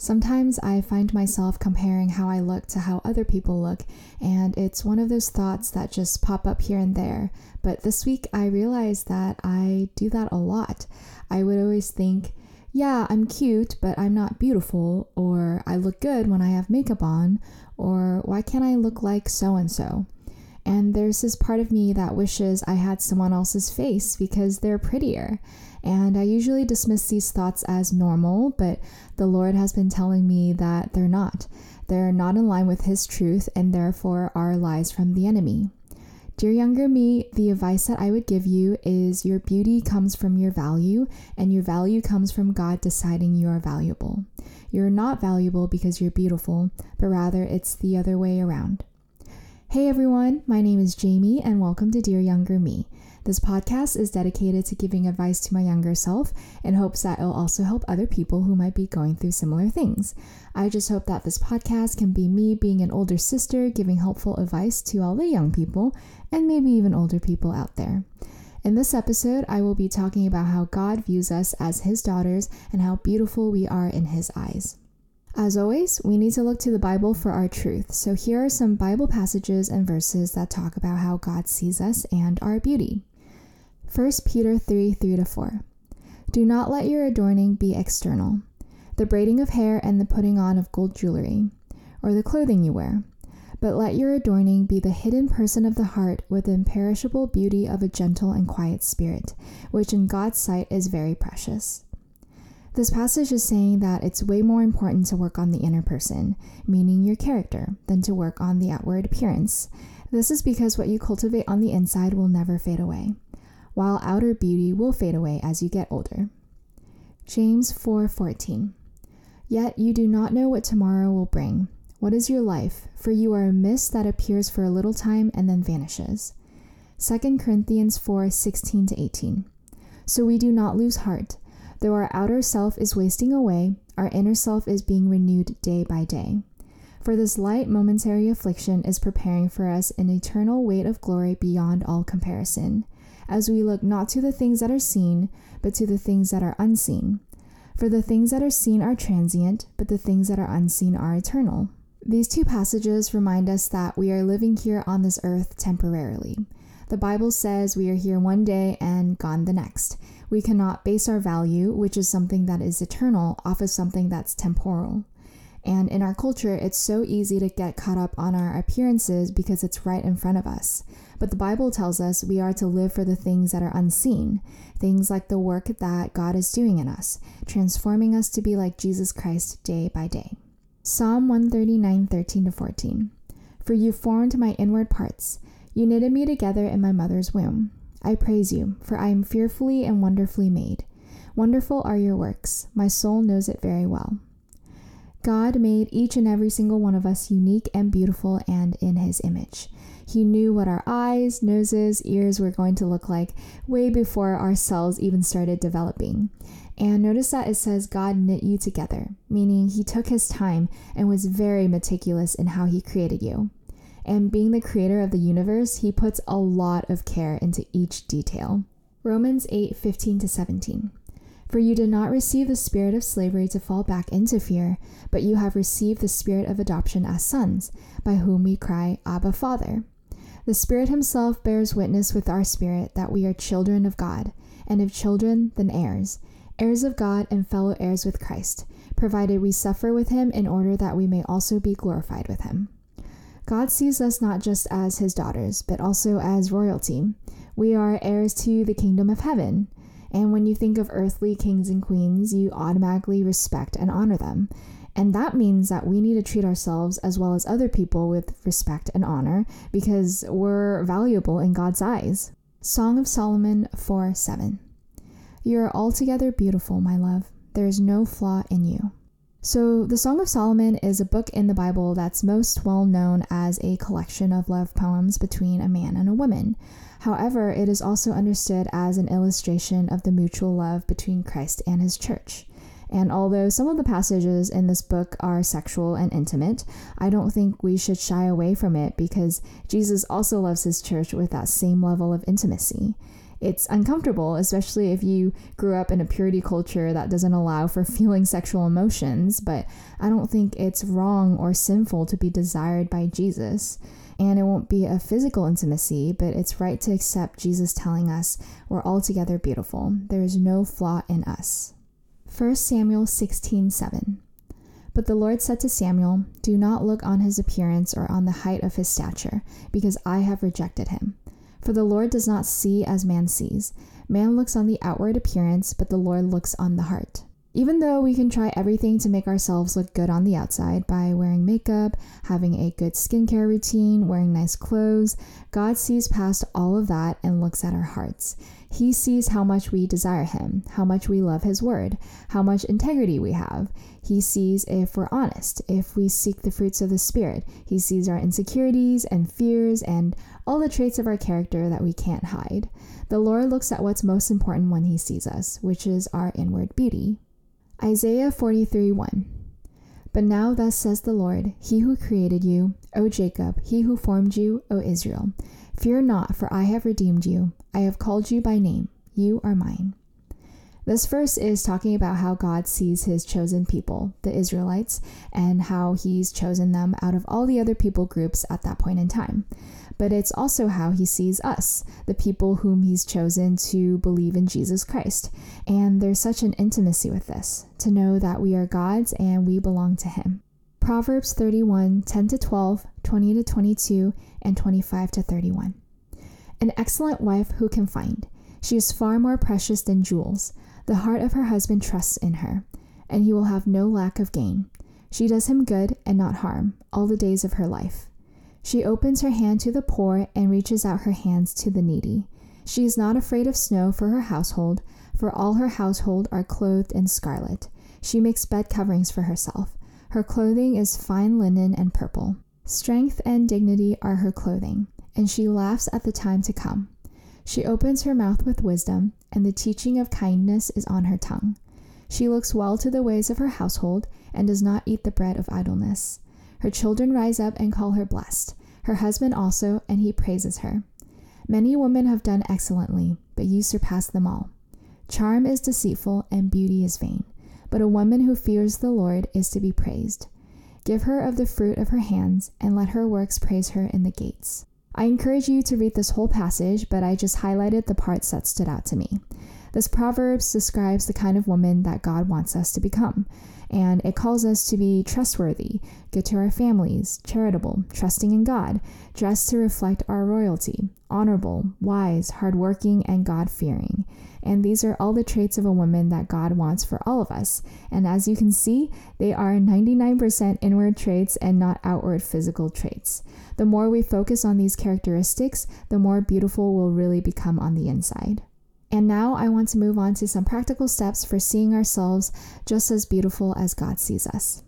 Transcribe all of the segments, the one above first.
Sometimes I find myself comparing how I look to how other people look, and it's one of those thoughts that just pop up here and there. But this week I realized that I do that a lot. I would always think, yeah, I'm cute, but I'm not beautiful, or I look good when I have makeup on, or why can't I look like so and so? And there's this part of me that wishes I had someone else's face because they're prettier. And I usually dismiss these thoughts as normal, but the Lord has been telling me that they're not. They're not in line with His truth and therefore are lies from the enemy. Dear younger me, the advice that I would give you is your beauty comes from your value, and your value comes from God deciding you are valuable. You're not valuable because you're beautiful, but rather it's the other way around. Hey everyone, my name is Jamie, and welcome to Dear Younger Me. This podcast is dedicated to giving advice to my younger self in hopes that it'll also help other people who might be going through similar things. I just hope that this podcast can be me being an older sister giving helpful advice to all the young people and maybe even older people out there. In this episode, I will be talking about how God views us as His daughters and how beautiful we are in His eyes. As always, we need to look to the Bible for our truth. So here are some Bible passages and verses that talk about how God sees us and our beauty. 1 Peter 3 3 to 4. Do not let your adorning be external, the braiding of hair and the putting on of gold jewelry, or the clothing you wear, but let your adorning be the hidden person of the heart with the imperishable beauty of a gentle and quiet spirit, which in God's sight is very precious. This passage is saying that it's way more important to work on the inner person, meaning your character, than to work on the outward appearance. This is because what you cultivate on the inside will never fade away while outer beauty will fade away as you get older. James 4:14 Yet you do not know what tomorrow will bring. What is your life? For you are a mist that appears for a little time and then vanishes. 2 Corinthians 4:16 to 18. So we do not lose heart. Though our outer self is wasting away, our inner self is being renewed day by day. For this light momentary affliction is preparing for us an eternal weight of glory beyond all comparison as we look not to the things that are seen, but to the things that are unseen. For the things that are seen are transient, but the things that are unseen are eternal. These two passages remind us that we are living here on this earth temporarily. The Bible says we are here one day and gone the next. We cannot base our value, which is something that is eternal, off of something that's temporal. And in our culture, it's so easy to get caught up on our appearances because it's right in front of us. But the Bible tells us we are to live for the things that are unseen, things like the work that God is doing in us, transforming us to be like Jesus Christ day by day. Psalm 139 13 to 14. For you formed my inward parts, you knitted me together in my mother's womb. I praise you, for I am fearfully and wonderfully made. Wonderful are your works, my soul knows it very well. God made each and every single one of us unique and beautiful and in his image. He knew what our eyes, noses, ears were going to look like way before our cells even started developing. And notice that it says God knit you together, meaning He took His time and was very meticulous in how He created you. And being the creator of the universe, He puts a lot of care into each detail. Romans 8 15 to 17. For you did not receive the spirit of slavery to fall back into fear, but you have received the spirit of adoption as sons, by whom we cry, Abba, Father. The Spirit Himself bears witness with our spirit that we are children of God, and if children, then heirs, heirs of God and fellow heirs with Christ, provided we suffer with Him in order that we may also be glorified with Him. God sees us not just as His daughters, but also as royalty. We are heirs to the kingdom of heaven. And when you think of earthly kings and queens, you automatically respect and honor them. And that means that we need to treat ourselves as well as other people with respect and honor because we're valuable in God's eyes. Song of Solomon 4 7. You are altogether beautiful, my love. There is no flaw in you. So, the Song of Solomon is a book in the Bible that's most well known as a collection of love poems between a man and a woman. However, it is also understood as an illustration of the mutual love between Christ and his church. And although some of the passages in this book are sexual and intimate, I don't think we should shy away from it because Jesus also loves his church with that same level of intimacy. It's uncomfortable, especially if you grew up in a purity culture that doesn't allow for feeling sexual emotions, but I don't think it's wrong or sinful to be desired by Jesus. And it won't be a physical intimacy, but it's right to accept Jesus telling us we're altogether beautiful. There is no flaw in us. 1 Samuel 16 7. But the Lord said to Samuel, Do not look on his appearance or on the height of his stature, because I have rejected him. For the Lord does not see as man sees. Man looks on the outward appearance, but the Lord looks on the heart. Even though we can try everything to make ourselves look good on the outside by wearing makeup, having a good skincare routine, wearing nice clothes, God sees past all of that and looks at our hearts. He sees how much we desire Him, how much we love His Word, how much integrity we have. He sees if we're honest, if we seek the fruits of the Spirit. He sees our insecurities and fears and all the traits of our character that we can't hide. The Lord looks at what's most important when He sees us, which is our inward beauty. Isaiah 43 1. But now, thus says the Lord, He who created you, O Jacob, He who formed you, O Israel. Fear not, for I have redeemed you. I have called you by name. You are mine. This verse is talking about how God sees his chosen people, the Israelites, and how he's chosen them out of all the other people groups at that point in time but it's also how he sees us, the people whom he's chosen to believe in Jesus Christ. And there's such an intimacy with this, to know that we are God's and we belong to him. Proverbs 31 10 to 12, 20 to 22, and 25 to 31. An excellent wife who can find. She is far more precious than jewels. The heart of her husband trusts in her, and he will have no lack of gain. She does him good and not harm all the days of her life. She opens her hand to the poor and reaches out her hands to the needy. She is not afraid of snow for her household, for all her household are clothed in scarlet. She makes bed coverings for herself. Her clothing is fine linen and purple. Strength and dignity are her clothing, and she laughs at the time to come. She opens her mouth with wisdom, and the teaching of kindness is on her tongue. She looks well to the ways of her household, and does not eat the bread of idleness. Her children rise up and call her blessed, her husband also, and he praises her. Many women have done excellently, but you surpass them all. Charm is deceitful and beauty is vain, but a woman who fears the Lord is to be praised. Give her of the fruit of her hands, and let her works praise her in the gates. I encourage you to read this whole passage, but I just highlighted the parts that stood out to me. This Proverbs describes the kind of woman that God wants us to become and it calls us to be trustworthy, good to our families, charitable, trusting in God, dressed to reflect our royalty, honorable, wise, hardworking, and God fearing. And these are all the traits of a woman that God wants for all of us. And as you can see, they are 99% inward traits and not outward physical traits. The more we focus on these characteristics, the more beautiful we'll really become on the inside. And now I want to move on to some practical steps for seeing ourselves just as beautiful as God sees us.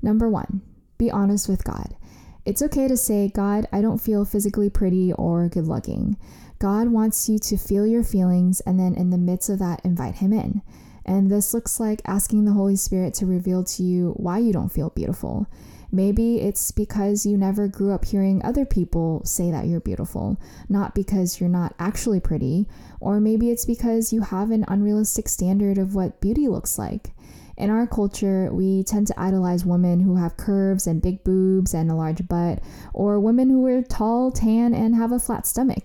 Number one, be honest with God. It's okay to say, God, I don't feel physically pretty or good looking. God wants you to feel your feelings and then in the midst of that, invite Him in. And this looks like asking the Holy Spirit to reveal to you why you don't feel beautiful. Maybe it's because you never grew up hearing other people say that you're beautiful, not because you're not actually pretty, or maybe it's because you have an unrealistic standard of what beauty looks like. In our culture, we tend to idolize women who have curves and big boobs and a large butt, or women who are tall, tan, and have a flat stomach.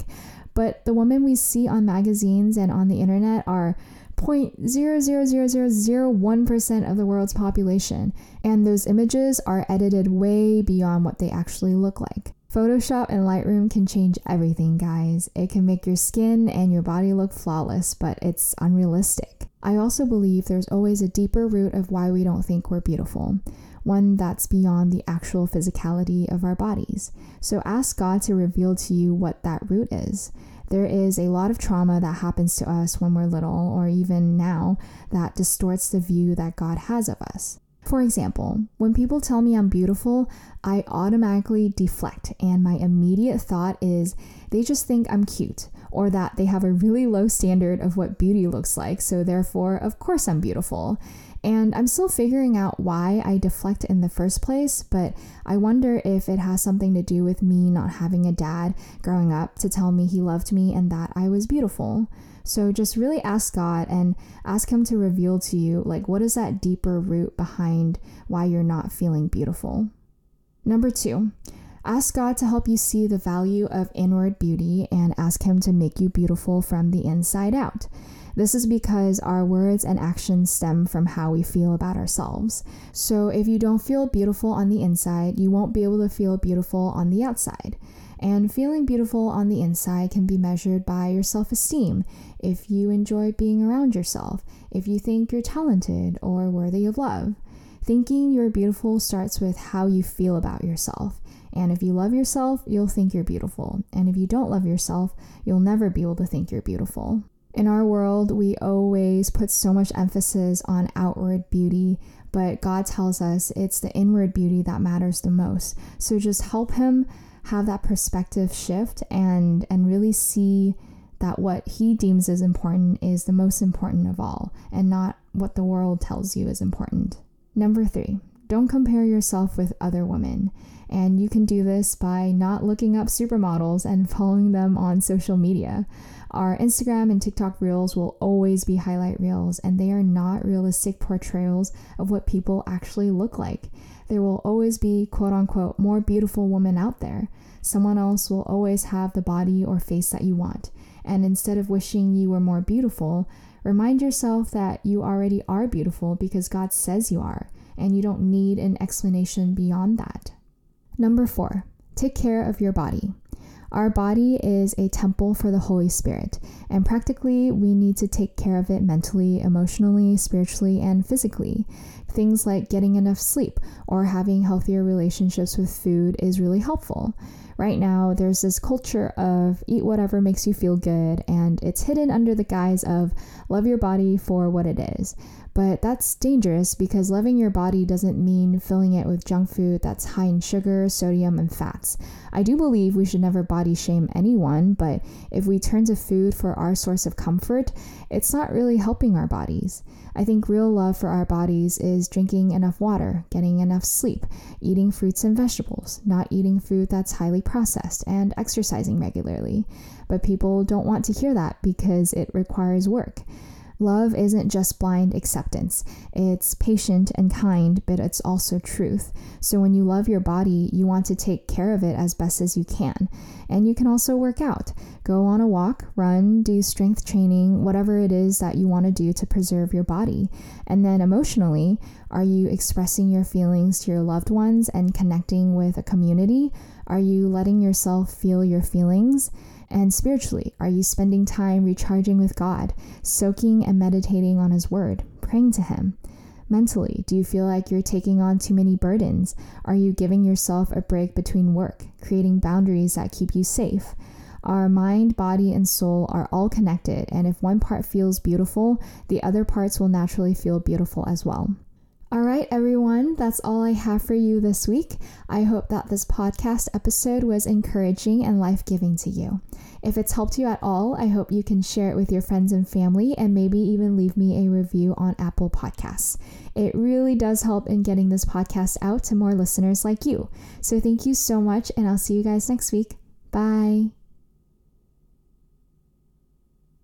But the women we see on magazines and on the internet are 0.00001% of the world's population, and those images are edited way beyond what they actually look like. Photoshop and Lightroom can change everything, guys. It can make your skin and your body look flawless, but it's unrealistic. I also believe there's always a deeper root of why we don't think we're beautiful, one that's beyond the actual physicality of our bodies. So ask God to reveal to you what that root is. There is a lot of trauma that happens to us when we're little or even now that distorts the view that God has of us. For example, when people tell me I'm beautiful, I automatically deflect, and my immediate thought is they just think I'm cute, or that they have a really low standard of what beauty looks like, so therefore, of course, I'm beautiful. And I'm still figuring out why I deflect in the first place, but I wonder if it has something to do with me not having a dad growing up to tell me he loved me and that I was beautiful. So just really ask God and ask Him to reveal to you, like, what is that deeper root behind why you're not feeling beautiful? Number two, ask God to help you see the value of inward beauty and ask Him to make you beautiful from the inside out. This is because our words and actions stem from how we feel about ourselves. So if you don't feel beautiful on the inside, you won't be able to feel beautiful on the outside. And feeling beautiful on the inside can be measured by your self esteem, if you enjoy being around yourself, if you think you're talented or worthy of love. Thinking you're beautiful starts with how you feel about yourself. And if you love yourself, you'll think you're beautiful. And if you don't love yourself, you'll never be able to think you're beautiful. In our world, we always put so much emphasis on outward beauty, but God tells us it's the inward beauty that matters the most. So just help Him have that perspective shift and and really see that what he deems as important is the most important of all and not what the world tells you is important. Number 3. Don't compare yourself with other women. And you can do this by not looking up supermodels and following them on social media. Our Instagram and TikTok reels will always be highlight reels, and they are not realistic portrayals of what people actually look like. There will always be, quote unquote, more beautiful women out there. Someone else will always have the body or face that you want. And instead of wishing you were more beautiful, remind yourself that you already are beautiful because God says you are, and you don't need an explanation beyond that. Number four, take care of your body. Our body is a temple for the Holy Spirit, and practically we need to take care of it mentally, emotionally, spiritually, and physically. Things like getting enough sleep or having healthier relationships with food is really helpful. Right now, there's this culture of eat whatever makes you feel good, and it's hidden under the guise of love your body for what it is. But that's dangerous because loving your body doesn't mean filling it with junk food that's high in sugar, sodium, and fats. I do believe we should never body shame anyone, but if we turn to food for our source of comfort, it's not really helping our bodies. I think real love for our bodies is drinking enough water, getting enough sleep, eating fruits and vegetables, not eating food that's highly processed, and exercising regularly. But people don't want to hear that because it requires work. Love isn't just blind acceptance. It's patient and kind, but it's also truth. So when you love your body, you want to take care of it as best as you can. And you can also work out. Go on a walk, run, do strength training, whatever it is that you want to do to preserve your body. And then emotionally, are you expressing your feelings to your loved ones and connecting with a community? Are you letting yourself feel your feelings? And spiritually, are you spending time recharging with God, soaking and meditating on His Word, praying to Him? Mentally, do you feel like you're taking on too many burdens? Are you giving yourself a break between work, creating boundaries that keep you safe? Our mind, body, and soul are all connected, and if one part feels beautiful, the other parts will naturally feel beautiful as well. All right, everyone, that's all I have for you this week. I hope that this podcast episode was encouraging and life giving to you. If it's helped you at all, I hope you can share it with your friends and family and maybe even leave me a review on Apple Podcasts. It really does help in getting this podcast out to more listeners like you. So thank you so much, and I'll see you guys next week. Bye.